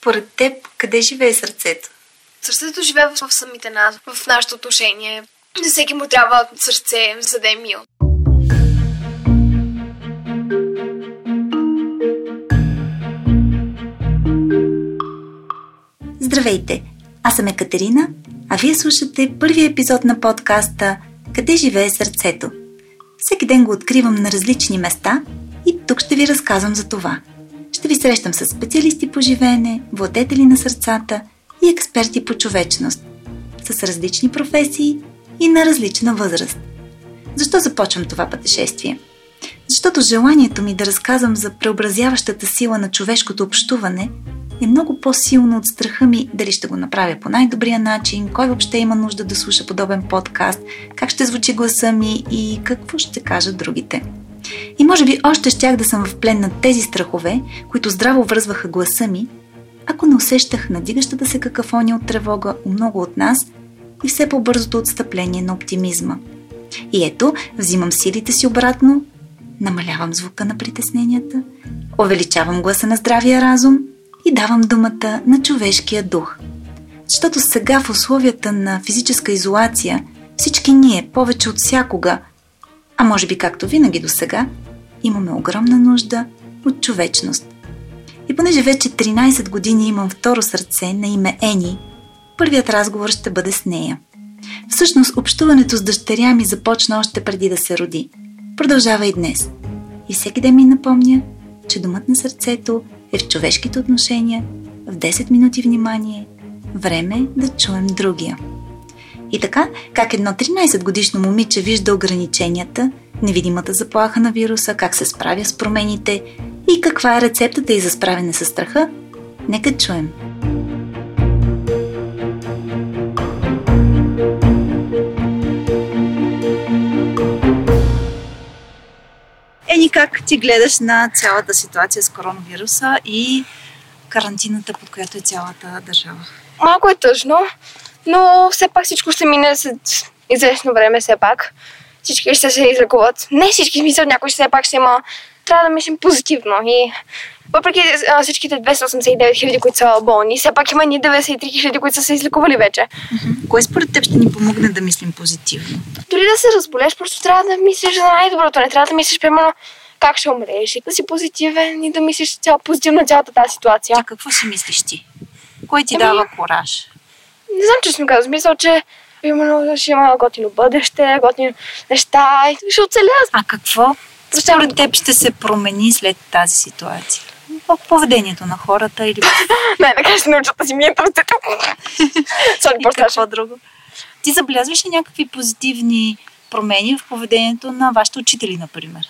Според теб, къде живее сърцето? Сърцето живее в самите нас, в нашето отношение. На всеки му трябва сърце, за да е мил. Здравейте! Аз съм Екатерина, а вие слушате първия епизод на подкаста Къде живее сърцето? Всеки ден го откривам на различни места и тук ще ви разказвам за това. Ви срещам с специалисти по живеене, владетели на сърцата и експерти по човечност, с различни професии и на различна възраст. Защо започвам това пътешествие? Защото желанието ми да разказвам за преобразяващата сила на човешкото общуване е много по-силно от страха ми дали ще го направя по най-добрия начин, кой въобще има нужда да слуша подобен подкаст, как ще звучи гласа ми и какво ще кажат другите. И може би още щях да съм в плен на тези страхове, които здраво връзваха гласа ми, ако не усещах надигащата се какафония от тревога у много от нас и все по-бързото отстъпление на оптимизма. И ето, взимам силите си обратно, намалявам звука на притесненията, увеличавам гласа на здравия разум и давам думата на човешкия дух. Защото сега в условията на физическа изолация всички ние, повече от всякога, а може би както винаги до сега, имаме огромна нужда от човечност. И понеже вече 13 години имам второ сърце на име Ени, първият разговор ще бъде с нея. Всъщност, общуването с дъщеря ми започна още преди да се роди. Продължава и днес. И всеки ден ми напомня, че думът на сърцето е в човешките отношения, в 10 минути внимание, време да чуем другия. И така, как едно 13 годишно момиче вижда ограниченията, невидимата заплаха на вируса, как се справя с промените и каква е рецептата и за справяне с страха, нека чуем. Ени, как ти гледаш на цялата ситуация с коронавируса и карантината, под която е цялата държава? Малко е тъжно, но все пак всичко ще мине след известно време, все пак. Всички ще се излекуват. Не всички, смисъл, някой все пак ще има. Трябва да мислим позитивно. И въпреки а, всичките 289 хиляди, които са болни, все пак има ни 93 хиляди, които са се излекували вече. Mm-hmm. Кое според теб ще ни помогне да мислим позитивно? Дори да се разболеш, просто трябва да мислиш за най-доброто. Не трябва да мислиш, примерно, как ще умреш да си позитивен и да мислиш цяло позитивно цялата тази ситуация. Ти какво си мислиш ти? Кой ти ами, дава кораж? Не знам, че съм казал. Мисля, че примерно ще има готино бъдеще, готини неща и ще оцеля. А какво според теб ще се промени след тази ситуация? Поведението на хората или... не, така ще научат да си ми е Соли, и какво друго? Ти забелязваш ли някакви позитивни промени в поведението на вашите учители, например?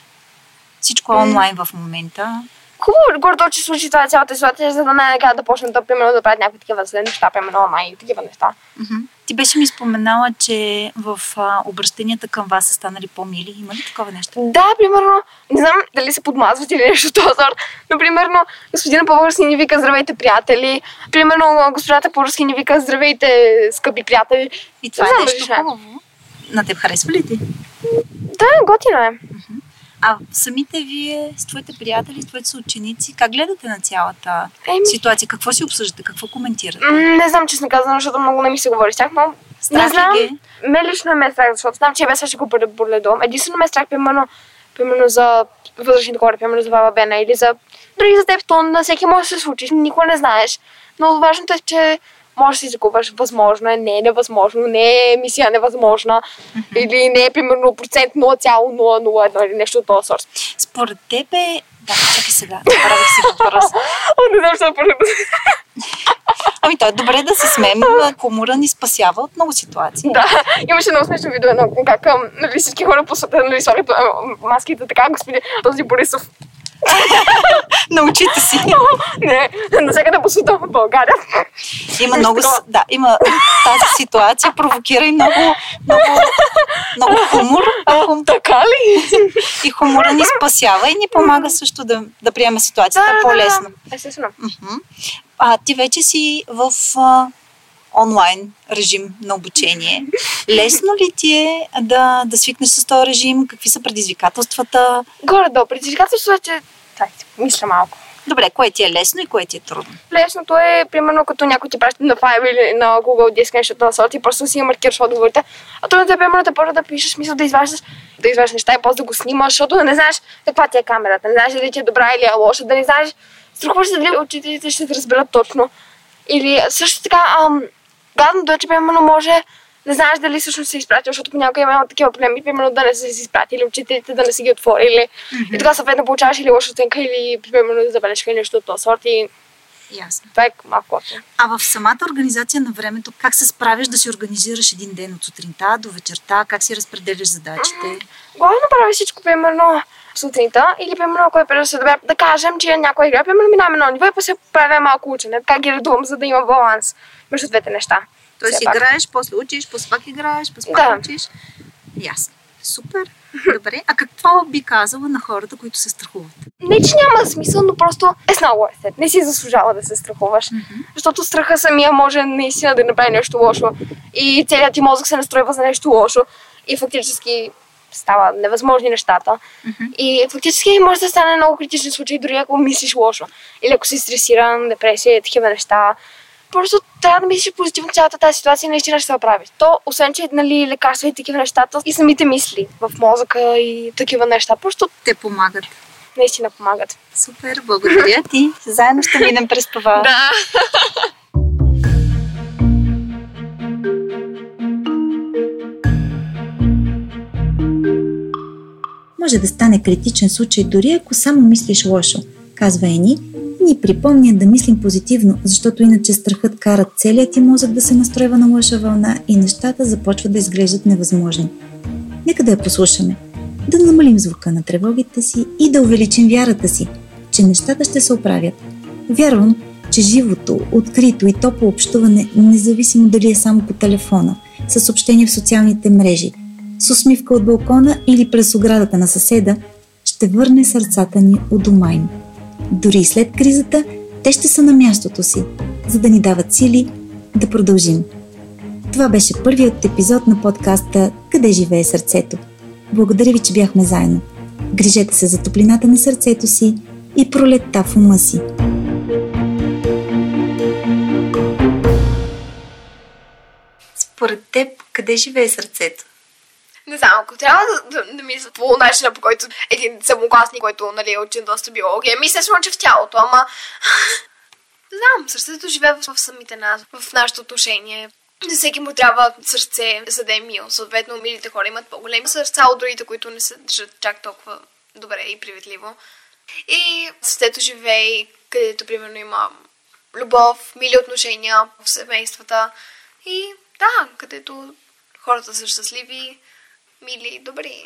Всичко е онлайн в момента. Хубаво, гордо, че случи това цялата ситуация, за да не да почнат да, примерно, да правят някакви такива неща, примерно онлайн и такива неща. Ти беше ми споменала, че в а, обращенията към вас са станали по-мили. Има ли такова нещо? Да, примерно, не знам дали се подмазват или нещо този сорт, но примерно господина по-български ни вика здравейте приятели, примерно госпожата по-български ни вика здравейте скъпи приятели. И това е нещо хубаво. На теб харесва ли ти? Да, готино е. Uh-huh. А самите вие с твоите приятели, с твоите съученици, как гледате на цялата Еми... ситуация? Какво си обсъждате? Какво коментирате? не знам, честно казвам, защото много не ми се говори с тях, но страх не знам. Ги? Ме лично ме е страх, защото знам, че без ще го боле дом. Единствено ме е страх, примерно, примерно за възрастните хора, примерно за баба Бена или за дори за теб, то на всеки може да се случи, никога не знаеш. Но важното е, че може да си загубваш възможно е, не е невъзможно, не е мисия невъзможна. Mm-hmm. или не е примерно процент 0,001 или нещо от този сорт. Според тебе, да, чакай сега, направих си въпрос. О, не знам, що Ами той е добре да се смеем, хумора ни спасява от много ситуации. Да, имаше много смешно видео, как нали, всички хора по света нали, маските така, господин този Борисов Научите си. Не, навсякъде по света в България. Има много, да, има тази ситуация, провокира и много, много, много хумор. А, хум... Така ли? И хумора ни спасява и ни помага също да, да приеме ситуацията да, по-лесно. Да, естествено. А ти вече си в онлайн режим на обучение. Лесно ли ти е да, да свикнеш с този режим? Какви са предизвикателствата? Горе-долу. Предизвикателството е, че... Дай, мисля малко. Добре, кое ти е лесно и кое ти е трудно? Лесното е, примерно, като някой ти праща на Fiverr или на Google Диск нещо на сорта и просто си маркираш отговорите. А трудното е, примерно, да почва да пишеш, смисъл да изваждаш, да изваждаш неща и после да го снимаш, защото не знаеш каква ти е камерата, не знаеш дали ти е добра или е лоша, да не знаеш, страхуваш се дали учителите ще те разберат точно. Или също така, ам, гадното е, че примерно може не знаеш дали всъщност се изпратил, защото понякога има такива проблеми, примерно да не са си изпратили учителите, да не са ги отворили. Mm-hmm. И така съответно получаваш или лоша оценка, или примерно забележка или нещо от този сорт. И Ясно. това е малко лошо. А в самата организация на времето, как се справяш да си организираш един ден от сутринта до вечерта? Как си разпределяш задачите? Главно правя всичко, примерно, сутринта или примерно, ако е преди да се добре, да кажем, че някоя игра, примерно, минаваме на ниво и после правя малко учене, как ги редувам, за да има баланс между двете неща. Тоест играеш, после учиш, после пак играеш, после Да. пак учиш. Ясно. Супер. Добре. А какво би казала на хората, които се страхуват? Не, че няма смисъл, но просто е много естет. Не си заслужава да се страхуваш. Защото страха самия може наистина да направи нещо лошо. И целият ти мозък се настройва за нещо лошо. И фактически става невъзможни нещата. И фактически може да стане много критичен случай, дори ако мислиш лошо. Или ако си стресиран, депресия и такива неща. Просто трябва да мислиш позитивно цялата тази ситуация и наистина ще се оправи. То, освен, че нали, лекарства и такива нещата, и самите мисли в мозъка и такива неща, просто Те помагат. наистина помагат. Супер, благодаря ти. Заедно ще минем през това. Да. Може да стане критичен случай дори ако само мислиш лошо, казва Ени, и ни припомня да мислим позитивно, защото иначе страхът кара целият ти мозък да се настройва на лоша вълна и нещата започват да изглеждат невъзможни. Нека да я послушаме, да намалим звука на тревогите си и да увеличим вярата си, че нещата ще се оправят. Вярвам, че живото, открито и топло общуване, независимо дали е само по телефона, с съобщения в социалните мрежи, с усмивка от балкона или през оградата на съседа, ще върне сърцата ни у дома им. Дори и след кризата, те ще са на мястото си, за да ни дават сили да продължим. Това беше първият епизод на подкаста Къде живее сърцето. Благодаря ви, че бяхме заедно. Грижете се за топлината на сърцето си и пролетта в ума си. Според теб, къде живее сърцето? Не знам, ако трябва да, да, да мисля по начина, по който един самогласник, който нали, е учен доста биология, мисля, че в тялото, ама... Не знам, сърцето живее в, в самите нас, в нашето отношение. На всеки му трябва сърце, за да е мил. Съответно, милите хора имат по-големи сърца от другите, които не се държат чак толкова добре и приветливо. И сърцето живее, където, примерно, има любов, мили отношения в семействата. И да, където хората са щастливи, мили и добри.